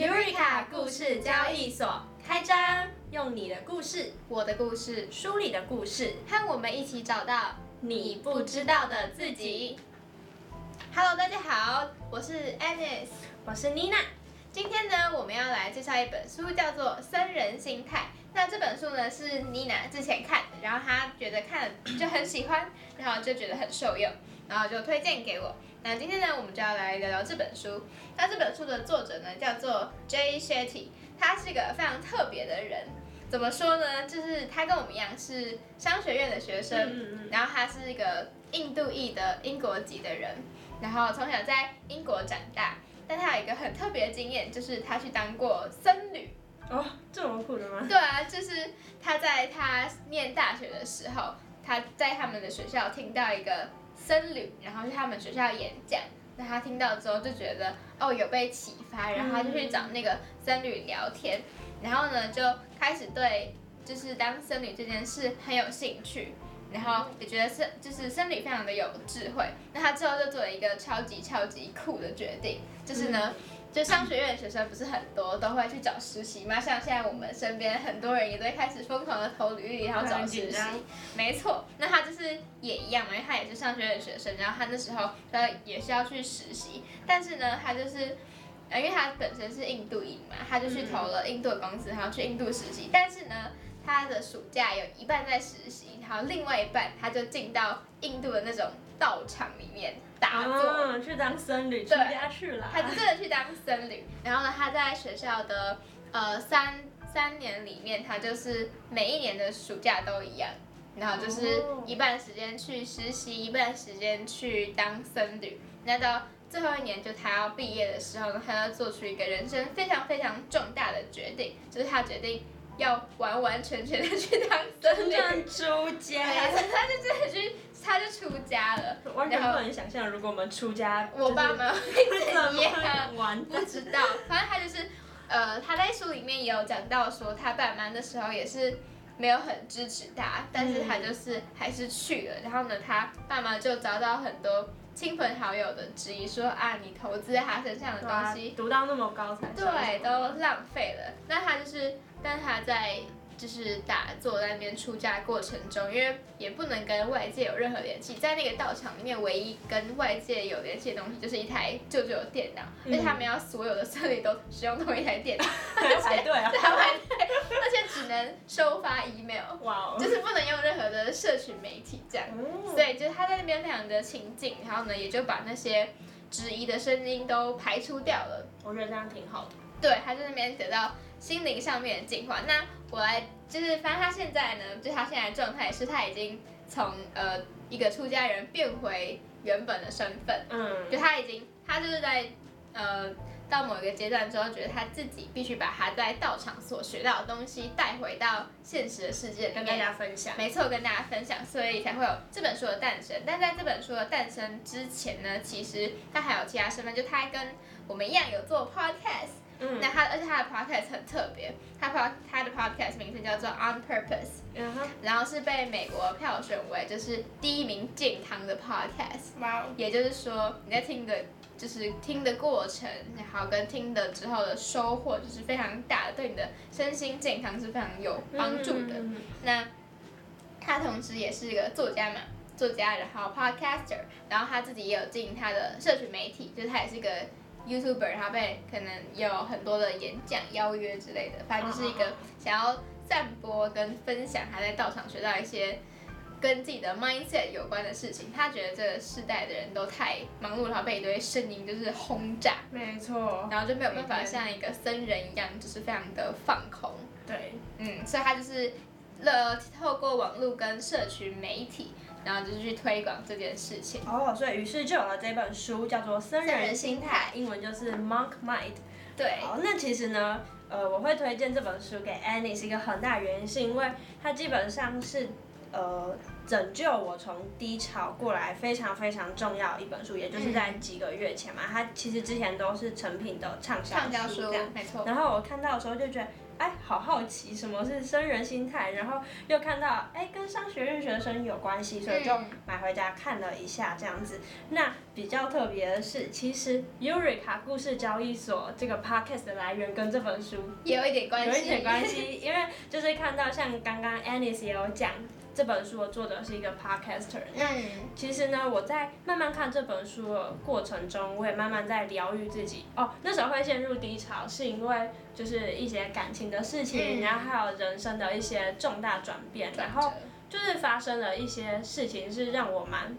Eureka 故事交易所开张，用你的故事，我的故事，书里的故事，和我们一起找到你不知道的自己。Hello，大家好，我是 Anis，我是 Nina。今天呢，我们要来介绍一本书，叫做《僧人心态》。那这本书呢，是 Nina 之前看，然后她觉得看就很喜欢，然后就觉得很受用，然后就推荐给我。那今天呢，我们就要来聊聊这本书。那这本书的作者呢，叫做 Jay Shetty，他是一个非常特别的人。怎么说呢？就是他跟我们一样是商学院的学生，然后他是一个印度裔的英国籍的人，然后从小在英国长大。但他有一个很特别的经验，就是他去当过僧侣。哦，这么酷的吗？对啊，就是他在他念大学的时候，他在他们的学校听到一个僧侣，然后去他们学校演讲。那他听到之后就觉得哦有被启发，然后他就去找那个僧侣聊天，然后呢就开始对就是当僧侣这件事很有兴趣，然后也觉得是就是僧侣非常的有智慧。那他之后就做了一个超级超级酷的决定，就是呢。就商学院的学生不是很多都会去找实习嘛？像现在我们身边很多人也都开始疯狂的投履历，然后找实习。没错，那他就是也一样嘛，因为他也是商学院的学生，然后他那时候他也是要去实习，但是呢，他就是呃，因为他本身是印度裔嘛，他就去投了印度的公司，然后去印度实习。但是呢，他的暑假有一半在实习，然后另外一半他就进到印度的那种道场里面。打坐去当僧侣，出家去了。他真的去当僧侣，然后呢，他在学校的呃三三年里面，他就是每一年的暑假都一样，然后就是一半时间去实习，一半时间去当僧侣。那到最后一年，就他要毕业的时候呢，他要做出一个人生非常非常重大的决定，就是他决定要完完全全的去当僧侣，出家，他就真的去。他就出家了，完全不能想象，如果我们出家，我爸妈 会怎样？不知道，反正他就是，呃，他在书里面也有讲到说，他爸妈那时候也是没有很支持他，但是他就是还是去了。然后呢，他爸妈就遭到很多亲朋好友的质疑，说啊，你投资在他身上的东西，读到那么高才对，都浪费了。那他就是，但他在。就是打坐在那边出家过程中，因为也不能跟外界有任何联系，在那个道场里面，唯一跟外界有联系的东西就是一台旧旧的电脑，因为他们要所有的僧侣都使用同一台电脑，排队啊，排队，而且只能收发 email，哇，就是不能用任何的社群媒体这样，所以就是他在那边非常的清静，然后呢，也就把那些质疑的声音都排除掉了，我觉得这样挺好的，对，他在那边得到。心灵上面的进化。那我来就是，反正他现在呢，就他现在的状态是，他已经从呃一个出家人变回原本的身份。嗯。就他已经，他就是在呃到某一个阶段之后，觉得他自己必须把他在道场所学到的东西带回到现实的世界，跟大家分享。没错，跟大家分享，所以才会有这本书的诞生。但在这本书的诞生之前呢，其实他还有其他身份，就他跟我们一样有做 podcast。那他，而且他的 podcast 很特别，他 pod 他的 podcast 名称叫做 On Purpose，然后是被美国票选为就是第一名健康的 podcast，也就是说你在听的，就是听的过程，然后跟听的之后的收获就是非常大的，对你的身心健康是非常有帮助的。那他同时也是一个作家嘛，作家，然后 podcaster，然后他自己也有经营他的社群媒体，就是他也是一个。YouTuber 他被可能有很多的演讲邀约之类的，反正就是一个想要散播跟分享他在道场学到一些跟自己的 mindset 有关的事情。他觉得这个世代的人都太忙碌，然后被一堆声音就是轰炸，没错，然后就没有办法像一个僧人一样，就是非常的放空。对，嗯，所以他就是了透过网络跟社群媒体。然后就是去推广这件事情。哦，所以于是就有了这本书，叫做《僧人心态》，英文就是 Monk Mind。对。好，那其实呢，呃，我会推荐这本书给 Annie 是一个很大原因，是因为它基本上是呃拯救我从低潮过来非常非常重要一本书，也就是在几个月前嘛，它其实之前都是成品的畅销畅销书这样。没错。然后我看到的时候就觉得，哎，好好奇什么是生人心态，然后又看到哎跟商学院学生有关系，所以就嗯买回家看了一下这样子。那比较特别的是，其实 Eureka 故事交易所这个 podcast 的来源跟这本书也有一点关系，有一点关系，因为就是看到像刚刚 Anis 也有讲，这本书的作者是一个 podcaster。嗯，其实呢，我在慢慢看这本书的过程中，我也慢慢在疗愈自己。哦，那时候会陷入低潮，是因为就是一些感情的事情，嗯。然后还有人生的一些重大转变，然后就是发生了一些事情是让我蛮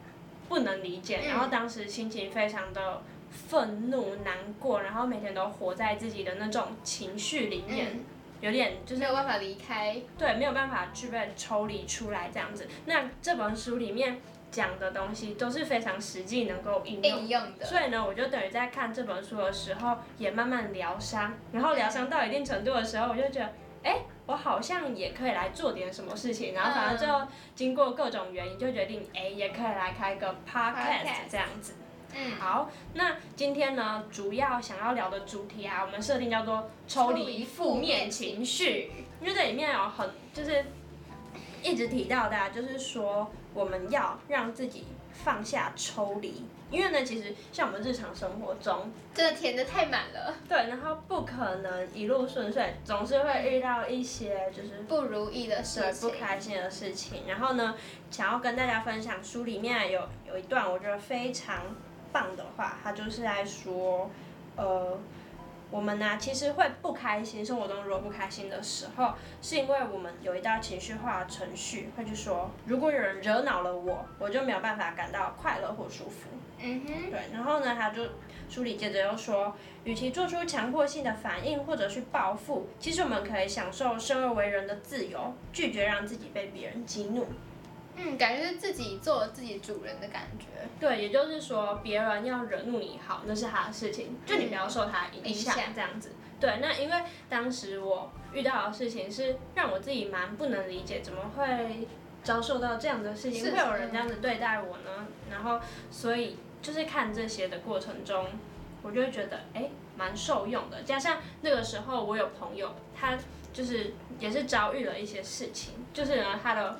不能理解，嗯。然后当时心情非常的愤怒、难过，然后每天都活在自己的那种情绪里面，嗯，有点就是没有办法离开，对，没有办法去被抽离出来这样子。那这本书里面讲的东西都是非常实际能够应用。应用的，所以呢，我就等于在看这本书的时候，也慢慢疗伤，然后疗伤到一定程度的时候，我就觉得，哎，我好像也可以来做点什么事情，然后反正最后经过各种原因，就决定，哎，也可以来开个 Podcast 这样子。嗯，好，那今天呢，主要想要聊的主题啊，我们设定叫做抽离负面情绪，因为这里面有很就是一直提到的、啊，就是说我们要让自己放下抽离，因为呢，其实像我们日常生活中，真的填的太满了，对，然后不可能一路顺遂，总是会遇到一些就是不如意的事对情，不开心的事情。然后呢，想要跟大家分享书里面有有一段我觉得非常棒的话，他就是在说，呃，我们呢其实会不开心，生活中如果不开心的时候，是因为我们有一道情绪化的程序，会去说，如果有人惹恼了我，我就没有办法感到快乐或舒服。嗯哼，对，然后呢，他就书里接着又说，与其做出强迫性的反应或者去报复，其实我们可以享受生而为人的自由，拒绝让自己被别人激怒。嗯，感觉是自己做自己主人的感觉，对，也就是说，别人要惹怒你好，那是他的事情，就你不要受他影影响响这样子。对，那因为当时我遇到的事情是让我自己蛮不能理解，怎么会遭受到这样的事情，是会有人这样子对待我呢？然后，所以就是看这些的过程中，我就会觉得，哎，蛮受用的。加上那个时候我有朋友，他就是也是遭遇了一些事情，就是呢，他的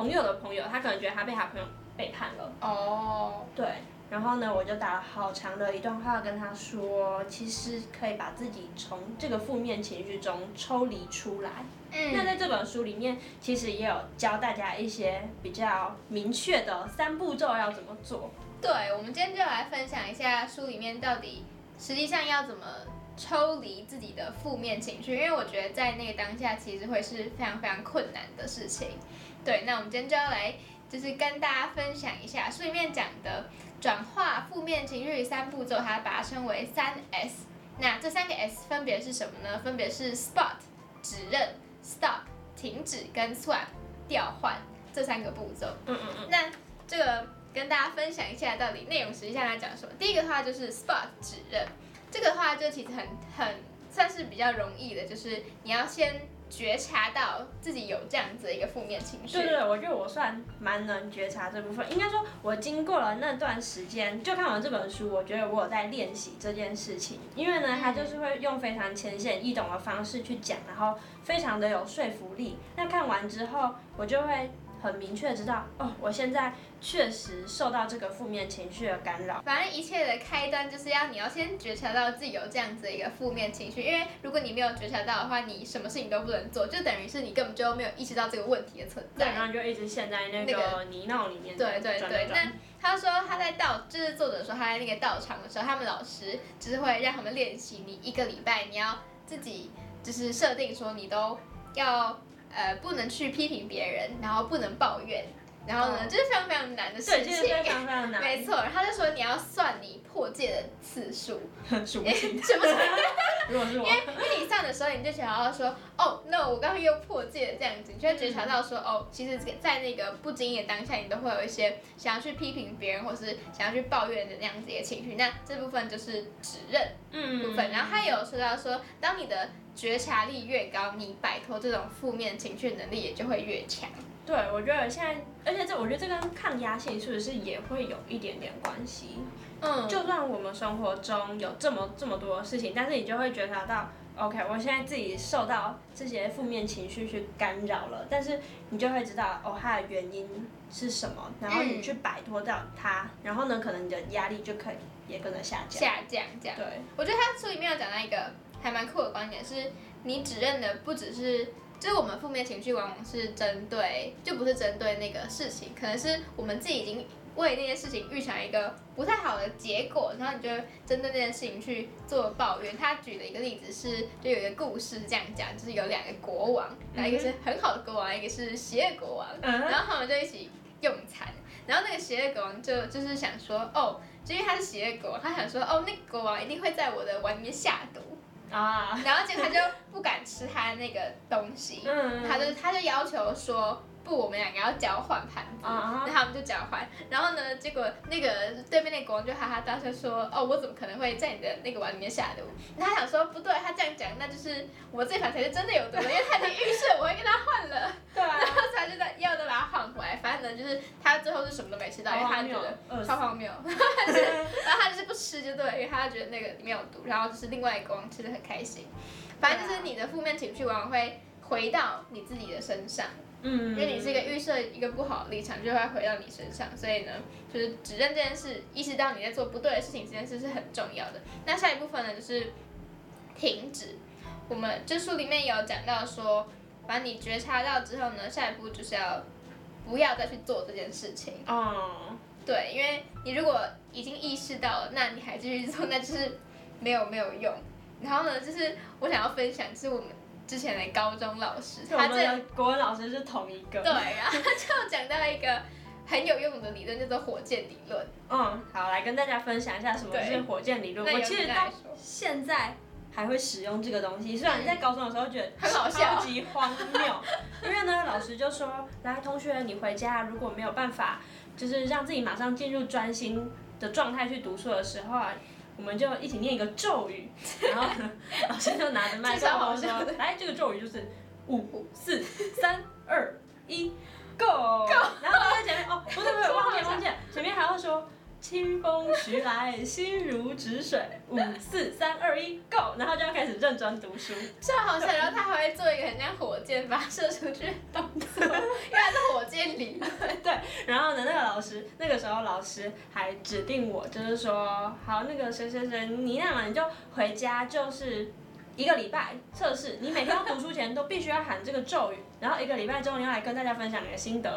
朋友的朋友，他可能觉得他被他朋友背叛了。哦，对，然后呢，我就打了好长的一段话跟他说，其实可以把自己从这个负面情绪中抽离出来。嗯那嗯，在这本书里面，其实也有教大家一些比较明确的三步骤要怎么做。对，我们今天就来分享一下书里面到底实际上要怎么抽离自己的负面情绪，因为我觉得在那个当下其实会是非常非常困难的事情。对，那我们今天就要来就是跟大家分享一下书里面讲的转化负面情绪三步骤，它把它称为三 S。那这三个 S 分别是什么呢？分别是 Spot 指认、Stop 停止跟 Swap 调换这三个步骤。嗯嗯嗯。那这个跟大家分享一下，到底内容实际上在讲什么。第一个的话就是 spot 指认，这个的话就其实很很算是比较容易的，就是你要先觉察到自己有这样子的一个负面情绪。对对，我觉得我算蛮能觉察这部分。应该说，我经过了那段时间，就看完这本书，我觉得我有在练习这件事情。因为呢，它就是会用非常浅显易懂的方式去讲，然后非常的有说服力。那看完之后，我就会很明确知道，哦，我现在确实受到这个负面情绪的干扰。反正一切的开端就是要你要先觉察到自己有这样子的一个负面情绪，因为如果你没有觉察到的话，你什么事情都不能做，就等于是你根本就没有意识到这个问题的存对，在。然后就一直陷在那那个泥淖里面。对对对，那他说他在道，就是作者说他在那个道场的时候，他们老师就是会让他们练习，你一个礼拜你要自己就是设定说你都要呃不能去批评别人，然后不能抱怨，然后呢、就是非常非常难的事对，就是非情。常非常难。没错，然后他就说你要算你破戒的次数，数 不清。是不是？如果是我因，为因为你算的时候，你就想要说，哦，no，我刚刚又破戒了这样子，你就会觉察到说，哦，其实，在那个不经意的当下，你都会有一些想要去批评别人，或是想要去抱怨的那样子一个情绪。那这部分就是指认嗯部分。然后他有说到说，当你的觉察力越高，你摆脱这种负面情绪能力也就会越强。对，我觉得现在，而且这我觉得这跟抗压性是不是也会有一点点关系？嗯，就算我们生活中有这么这么多的事情，但是你就会觉察到，OK，我现在自己受到这些负面情绪去干扰了，但是你就会知道，哦，它的原因是什么，然后你去摆脱掉它，然后呢，可能你的压力就可以也跟着下降。下降这样。对，我觉得他书里面有讲到一个还蛮酷的观点，是你指认的不只是，就是我们负面情绪往往是针对，就不是针对那个事情，可能是我们自己已经为那件事情预想一个不太好的结果，然后你就针对那件事情去做抱怨。他举了一个例子是，就有一个故事这样讲，就是有两个国王，然后一个是很好的国王，一个是邪恶国王，嗯然后他们就一起用餐，然后那个邪恶国王就就是想说，哦，就因为他是邪恶国王，他想说，哦，那个国王一定会在我的碗里面下毒，啊，然后结果他就不敢吃他那个东西，嗯，他就他就要求说，不，我们两个要交换盘子，啊那他们就交换，然后呢，结果那个对面那个国王就哈哈大笑说，哦，我怎么可能会在你的那个碗里面下毒？那他想说，不对，他这样讲，那就是我这盘才是真的有毒的，因为他已经预设我会跟他换了。对啊。然，后他就在要再把它换回来，反正呢就是他最后是什么都没吃到，因为他觉得超荒谬，然后他就是不吃就对，因为他觉得那个里面有毒，然后就是另外一个国王吃的很开心，反正就是你的负面情绪往往会回到你自己的身上，嗯，因为你是一个预设一个不好的立场，就会回到你身上，所以呢，就是指认这件事，意识到你在做不对的事情，这件事是很重要的。那下一部分呢，就是停止。我们这书里面有讲到说，把你觉察到之后呢，下一步就是要不要再去做这件事情。哦，对，因为你如果已经意识到了，那你还继续做，那就是没有没有用。然后呢，就是我想要分享，就是我们之前的高中老师，他这的国文老师是同一个。对，然后他就讲到一个很有用的理论，叫做火箭理论。嗯，好，来跟大家分享一下什么是对火箭理论。我其实到现在还会使用这个东西，虽然在高中的时候觉得很好笑超级荒谬，因为呢，老师就说，来，同学，你回家如果没有办法，就是让自己马上进入专心的状态去读书的时候啊。我们就一起念一个咒语，然后呢，老师就拿着麦克风说：“来，这个咒语就是五四三二一，Go！” 然后他在前面哦，不对不对，忘记忘记了，前面还要说清风徐来，心如止水，五四三二一，Go！然后就要开始认真读书。超好笑，然后他还会做一个很像火箭发射出去的动作，因为他是火箭理论。对然后呢，那个老师那个时候老师还指定我，就是说，好，那个谁谁谁，你那样你就回家就是。一个礼拜测试，你每天要读书前都必须要喊这个咒语，然后一个礼拜之后你要来跟大家分享你的心得，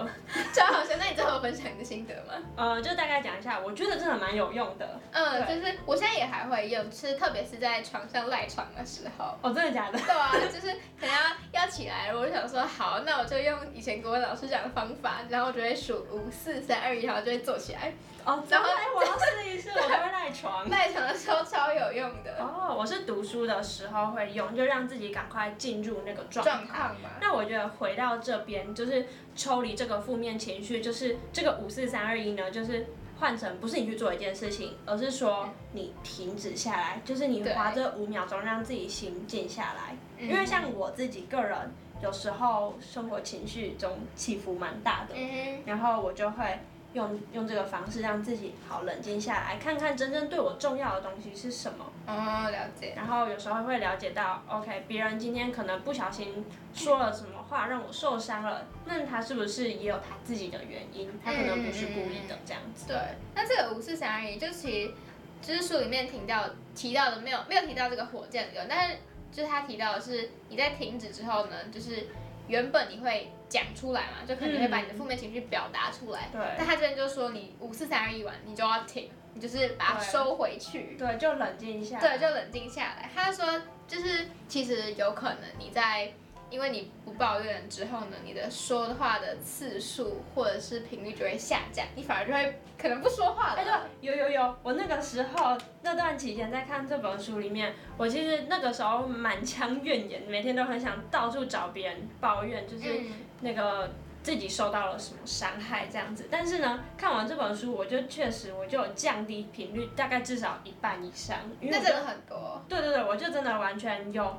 超好笑，那你最后分享你的心得吗？呃，就大概讲一下，我觉得真的蛮有用的。嗯，就是我现在也还会用，就是特别是在床上赖床的时候。哦，真的假的？对啊，就是可能要要起来了，我就想说好，那我就用以前国文老师讲的方法，然后我就会数五四三二一，然后就会坐起来。哦，然后，哎我要试一试，我都会赖床。赖床的时候超有用的哦，我是读书的时候会用，就让自己赶快进入那个状态。状况嘛。那我觉得回到这边，就是抽离这个负面情绪，就是这个五四三二一呢，就是换成不是你去做一件事情，而是说你停止下来，就是你花这五秒钟让自己心静下来。嗯因为像我自己个人，有时候生活情绪中起伏蛮大的，嗯然后我就会用用这个方式让自己好冷静下来，看看真正对我重要的东西是什么。哼，哦，了解。然后有时候会了解到，OK，别人今天可能不小心说了什么话让我受伤了，那他是不是也有他自己的原因？他可能不是故意的这样子。对，那这个五四三二一，就其实就是书里面提到提到的没有没有提到这个火箭理论，但是就是他提到的是你在停止之后呢，就是原本你会讲出来嘛，就可能会把你的负面情绪表达出来，对但他这边就说你五四三二一完，你就要停，你就是把它收回去。对，就冷静一下。对，就冷静下来。他说，就是其实有可能你在，因为你不抱怨之后呢，你的说话的次数或者是频率就会下降，你反而就会可能不说话了。哎，对，有有有，我那个时候那段期间在看这本书里面，我其实那个时候满腔怨言，每天都很想到处找别人抱怨，就是嗯，那个自己受到了什么伤害这样子。但是呢，看完这本书，我就确实我就有降低频率，大概至少一半以上，因为那真的很多。对对对，我就真的完全有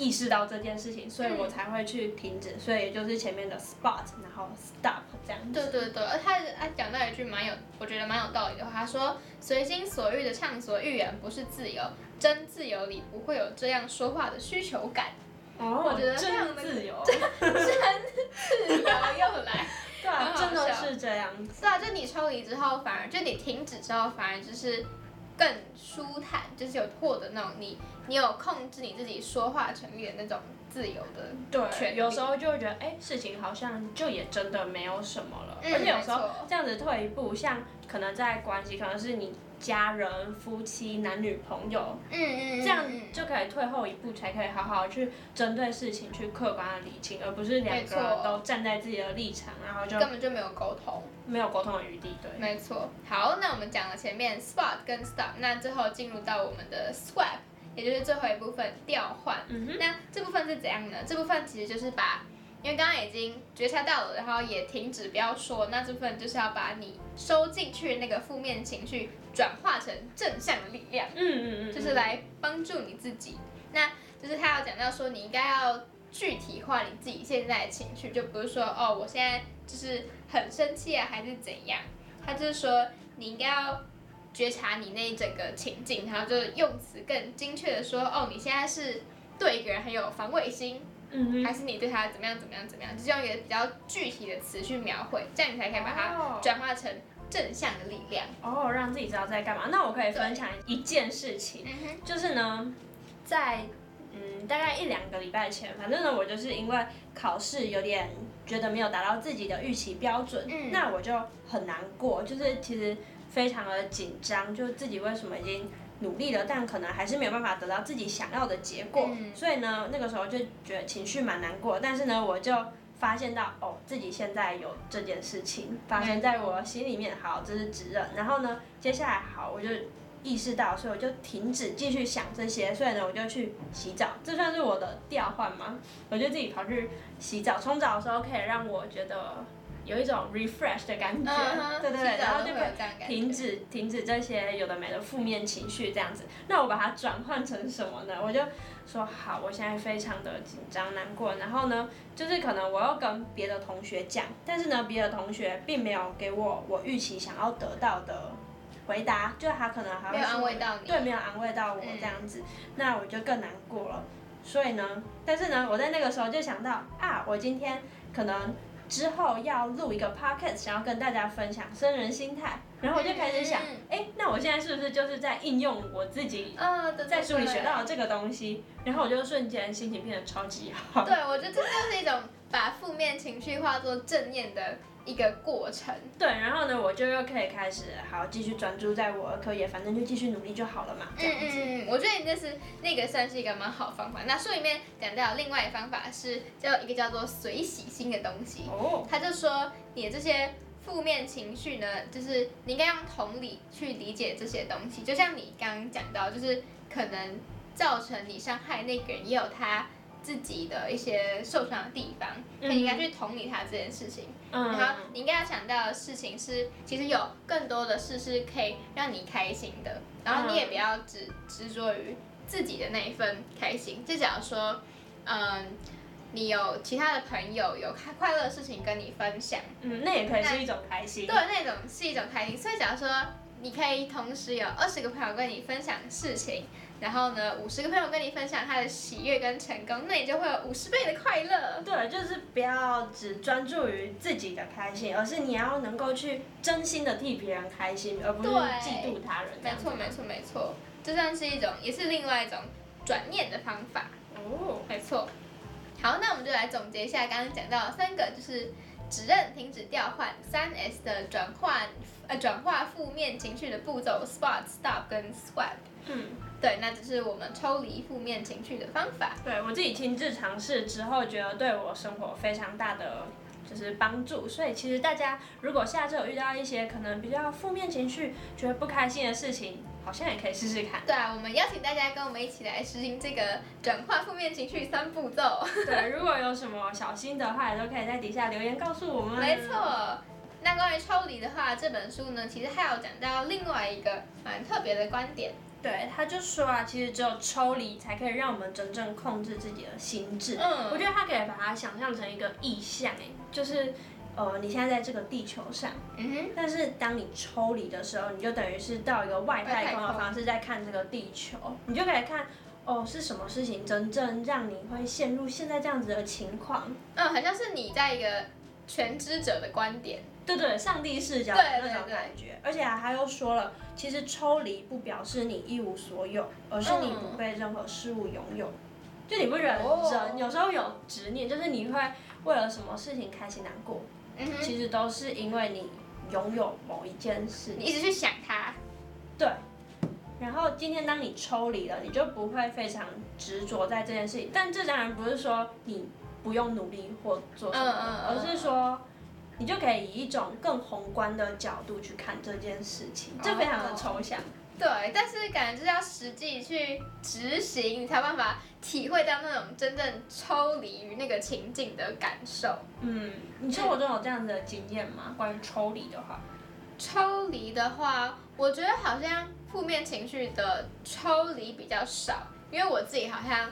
意识到这件事情，所以我才会去停止，所以也就是前面的 spot，然后 stop 这样子。对对对，而他他讲到一句蛮有，我觉得蛮有道理的话，他说随心所欲的畅所欲言不是自由，真自由里不会有这样说话的需求感。哦，我觉得这样的真自由，真自由又来，对啊，真的是这样子。对啊，就你抽离之后，反而就你停止之后，反而就是更舒坦，就是有获得那种你你有控制你自己说话权利的那种自由的。对，有时候就会觉得，哎、事情好像就也真的没有什么了。嗯而且有时候这样子退一步，像可能在关系，可能是你家人、夫妻、男女朋友，嗯嗯这样就可以退后一步，才可以好好去针对事情去客观的理清，而不是两个人都站在自己的立场，然后就根本就没有沟通。没有沟通的余地。对，没错。好，那我们讲了前面 spot 跟 stop，那最后进入到我们的 swap，也就是最后一部分调换。嗯哼，那这部分是怎样呢？这部分其实就是把，因为刚刚已经觉察到了，然后也停止不要说，那这部分就是要把你收进去那个负面情绪转化成正向的力量，嗯嗯嗯，就是来帮助你自己。那就是他要讲到说，你应该要具体化你自己现在的情绪，就不是说哦，我现在就是很生气啊，还是怎样。他就是说，你应该要觉察你那一整个情境，然后就用词更精确的说，哦，你现在是对一个人很有防卫心，嗯，还是你对他怎么样怎么样怎么样，就是用一个比较具体的词去描绘，这样你才可以把它哦转化成正向的力量。哦，让自己知道在干嘛。那我可以分享一件事情，就是呢，在嗯大概一两个礼拜前，反正呢我就是因为考试有点觉得没有达到自己的预期标准，嗯那我就很难过，就是其实非常的紧张，就自己为什么已经努力了，但可能还是没有办法得到自己想要的结果，嗯所以呢那个时候就觉得情绪蛮难过，但是呢我就。发现到哦，自己现在有这件事情发生在我心里面，好，这是指认。然后呢，接下来好，我就意识到，所以我就停止继续想这些，所以呢，我就去洗澡，这算是我的调换吗？我就自己跑去洗澡，冲澡的时候可以让我觉得有一种 refresh 的感觉，对对对，然后就可以停止停止这些有的没的负面情绪这样子。那我把它转换成什么呢？我就说好，我现在非常的紧张难过，然后呢，就是可能我要跟别的同学讲，但是呢，别的同学并没有给我我预期想要得到的回答，就他可能还会没有安慰到你。对，没有安慰到我嗯这样子，那我就更难过了。所以呢，但是呢，我在那个时候就想到啊，我今天可能之后要录一个 podcast，想要跟大家分享生人心态，然后我就开始想嗯，哎、那我现在是不是就是在应用我自己在书里学到的。这个东西？然后我就瞬间心情变得超级好。对，我觉得这就是一种把负面情绪化作正念的一个过程。对，然后呢，我就又可以开始好继续专注在我的课业，反正就继续努力就好了嘛，这样子。嗯嗯嗯，我觉得你这是那个算是一个蛮好方法。那书里面讲到另外一个方法是叫一个叫做随喜心的东西，哦，他就说你的这些负面情绪呢，就是你应该用同理去理解这些东西。就像你刚刚讲到，就是可能造成你伤害那个人也有他自己的一些受伤的地方，那你应该去同理他这件事情。嗯，然后你应该要想到的事情是，其实有更多的事是可以让你开心的，然后你也不要只执着于自己的那一份开心。就假如说，嗯，你有其他的朋友有开快乐的事情跟你分享，嗯，那也可以是一种开心。对，那种是一种开心。所以假如说你可以同时有二十个朋友跟你分享事情，然后呢五十个朋友跟你分享他的喜悦跟成功，那你就会有五十倍的快乐。对，就是不要只专注于自己的开心，而是你要能够去真心的替别人开心，而不是嫉妒他人。没错，没。错，没错，这算是一种，也是另外一种转念的方法。哦，没错。好，那我们就来总结一下刚刚讲到三个，就是指认、停止调换、三 S 的转换，呃，转化负面情绪的步骤：spot、stop 跟 swap。嗯，对，那这是我们抽离负面情绪的方法。对我自己亲自尝试之后，觉得对我生活非常大的就是帮助。所以其实大家如果下次有遇到一些可能比较负面情绪、觉得不开心的事情，好像也可以试试看。对啊，我们邀请大家跟我们一起来实行这个转化负面情绪三步骤。对，如果有什么小心的话，也都可以在底下留言告诉我们。没错。那关于抽离的话，这本书呢，其实还有讲到另外一个蛮特别的观点，对，他就说啊，其实只有抽离才可以让我们真正控制自己的心智。嗯我觉得他可以把它想象成一个意象，哎，就是呃，你现在在这个地球上，嗯哼，但是当你抽离的时候，你就等于是到一个外太空的方式在看这个地球，你就可以看。哦，是什么事情真正让你会陷入现在这样子的情况？嗯，好像是你在一个全知者的观点。对对，上帝视角的那种对感觉。而且啊他又说了，其实抽离不表示你一无所有，而是你不被任何事物拥有。就你不觉得哦人有时候有执念，就是你会为了什么事情开心难过，嗯，其实都是因为你拥有某一件事你一直去想它。对。然后今天当你抽离了，你就不会非常执着在这件事情。但这当然不是说你不用努力或做什么，而是说你就可以以一种更宏观的角度去看这件事情，这非常的抽象。对，但是感觉就是要实际去执行，你才有办法体会到那种真正抽离于那个情境的感受。嗯，你生活中有这样子的经验吗？关于抽离的话，抽离的话，我觉得好像负面情绪的抽离比较少，因为我自己好像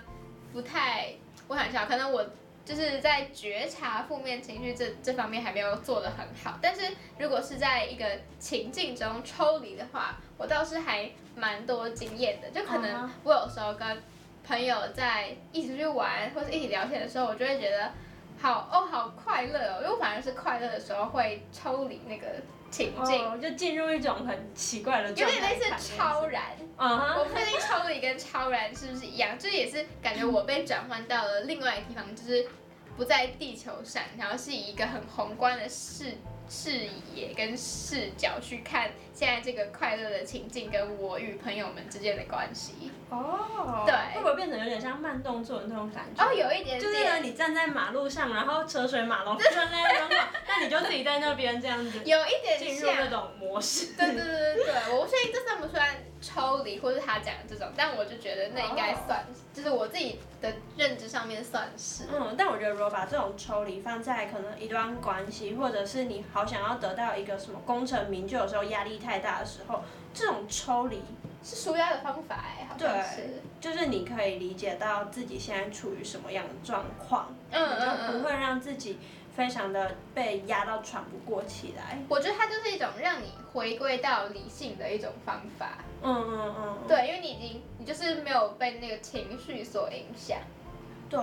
不太，我想一下，可能我就是在觉察负面情绪这这方面还没有做得很好。但是如果是在一个情境中抽离的话，我倒是还蛮多经验的。就可嗯能我有时候跟朋友在一起出去玩或者一起聊天的时候，我就会觉得好哦好快乐哦，因为我反而是快乐的时候会抽离那个情境。哦，就进入一种很奇怪的有状态，点类似超，然，嗯哼，我不确定抽离跟超然是不是一样，就是也是感觉我被转换到了另外一个地方，就是不在地球上，然后是以一个很宏观的视视野跟视角去看现在这个快乐的情境跟我与朋友们之间的关系。哦，对会不会变成有点像慢动作的那种感觉？哦，有一点就是呢，你站在马路上，然后车水马龙，人来人往，那你就自己在那边这样子有一点进入那。种模式。对对对对对，我不确定这算不算抽离，或是他讲的这种，但我就觉得那应该算，就是我自己的认知上面算是。嗯，但我觉得如果把这种抽离放在可能一段关系，或者是你好想要得到一个什么功成名就，的时候压力太大的时候，这种抽离是舒压的方法哎，好像是。就是你可以理解到自己现在处于什么样的状况，嗯你就。不会让自己非常的被压到喘不过气来。我觉得它就是一种让你回归到理性的一种方法。嗯嗯嗯，对，因为你已经你就是没有被那个情绪所影响，对，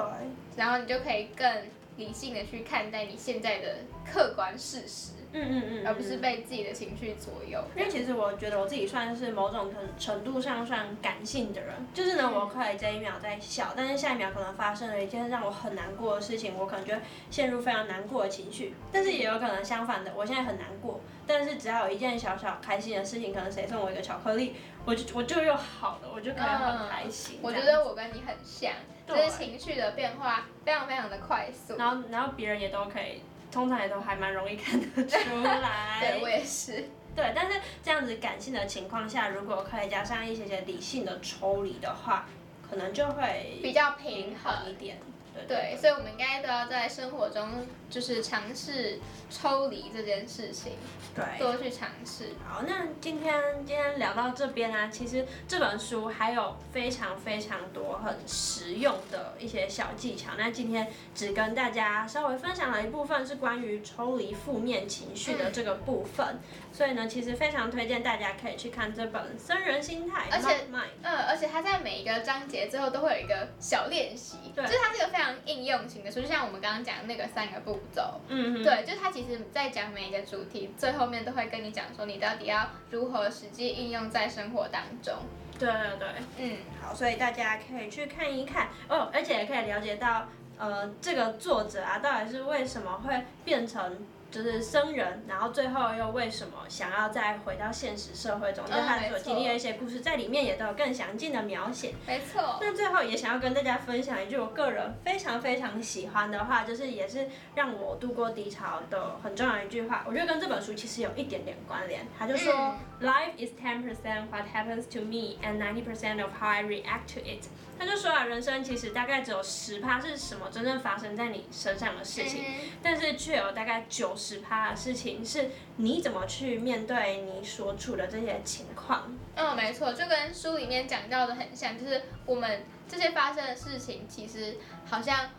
然后你就可以更理性的去看待你现在的客观事实，嗯嗯嗯，而不是被自己的情绪左右。因为其实我觉得我自己算是某种程程度上算感性的人，就是呢，嗯我可以这一秒在笑，但是下一秒可能发生了一件让我很难过的事情，我可能就会陷入非常难过的情绪。但是也有可能相反的，我现在很难过，但是只要有一件小小开心的事情，可能谁送我一个巧克力，我就我就又好了，我就可以很开心。嗯我觉得我跟你很像，就对是情绪的变化非常非常的快速。然后然后别人也都可以，通常也都还蛮容易看得出来。对我也是。对，但是这样子感性的情况下，如果可以加上一些些理性的抽离的话，可能就会比较平衡一点。对对，所以我们应该都要在生活中就是尝试抽离这件事情，对。多去尝试。好，那今天今天聊到这边啊，其实这本书还有非常非常多很实用的一些小技巧。那今天只跟大家稍微分享了一部分是关于抽离负面情绪的这个部分，所以呢，其实非常推荐大家可以去看这本《僧人心态》，而且嗯，而且它在每一个章节最后都会有一个小练习，对就是它是一个非常应用型的书，就像我们刚刚讲的那个三个步骤。嗯，对，就是它其实在讲每一个主题，最后面都会跟你讲说你到底要如何实际应用在生活当中。对对对。嗯，好，所以大家可以去看一看哦，而且也可以了解到，呃，这个作者啊，到底是为什么会变成就是僧人，然后最后又为什么想要再回到现实社会中，就是他所经历的一些故事，在里面也都有更详尽的描写。没错。那最后也想要跟大家分享一句我个人非常非常喜欢的话，就是也是让我度过低潮的很重要的一句话。我觉得跟这本书其实有一点点关联。他就说、嗯 l i f e is ten percent what happens to me and ninety percent of how I react to it。他就说啊，人生其实大概只有十趴是什么真正发生在你身上的事情，嗯但是却有大概九十趴的事情是你怎么去面对你所处的这些情况。嗯，没错，就跟书里面讲到的很像，就是我们这些发生的事情，其实好像，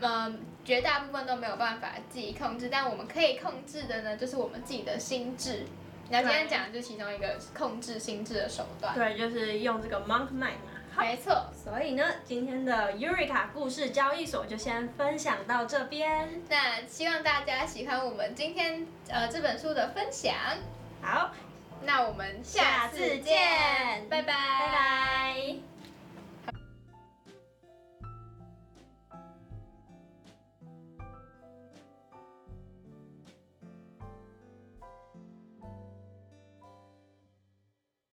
嗯，绝大部分都没有办法自己控制，但我们可以控制的呢，就是我们自己的心智。然后今天讲的就是其中一个控制心智的手段。对，就是用这个 monk mind 嘛。没错。所以呢，今天的 Eureka 故事交易所就先分享到这边。那希望大家喜欢我们今天呃这本书的分享。好，那我们下次见，拜拜，拜拜。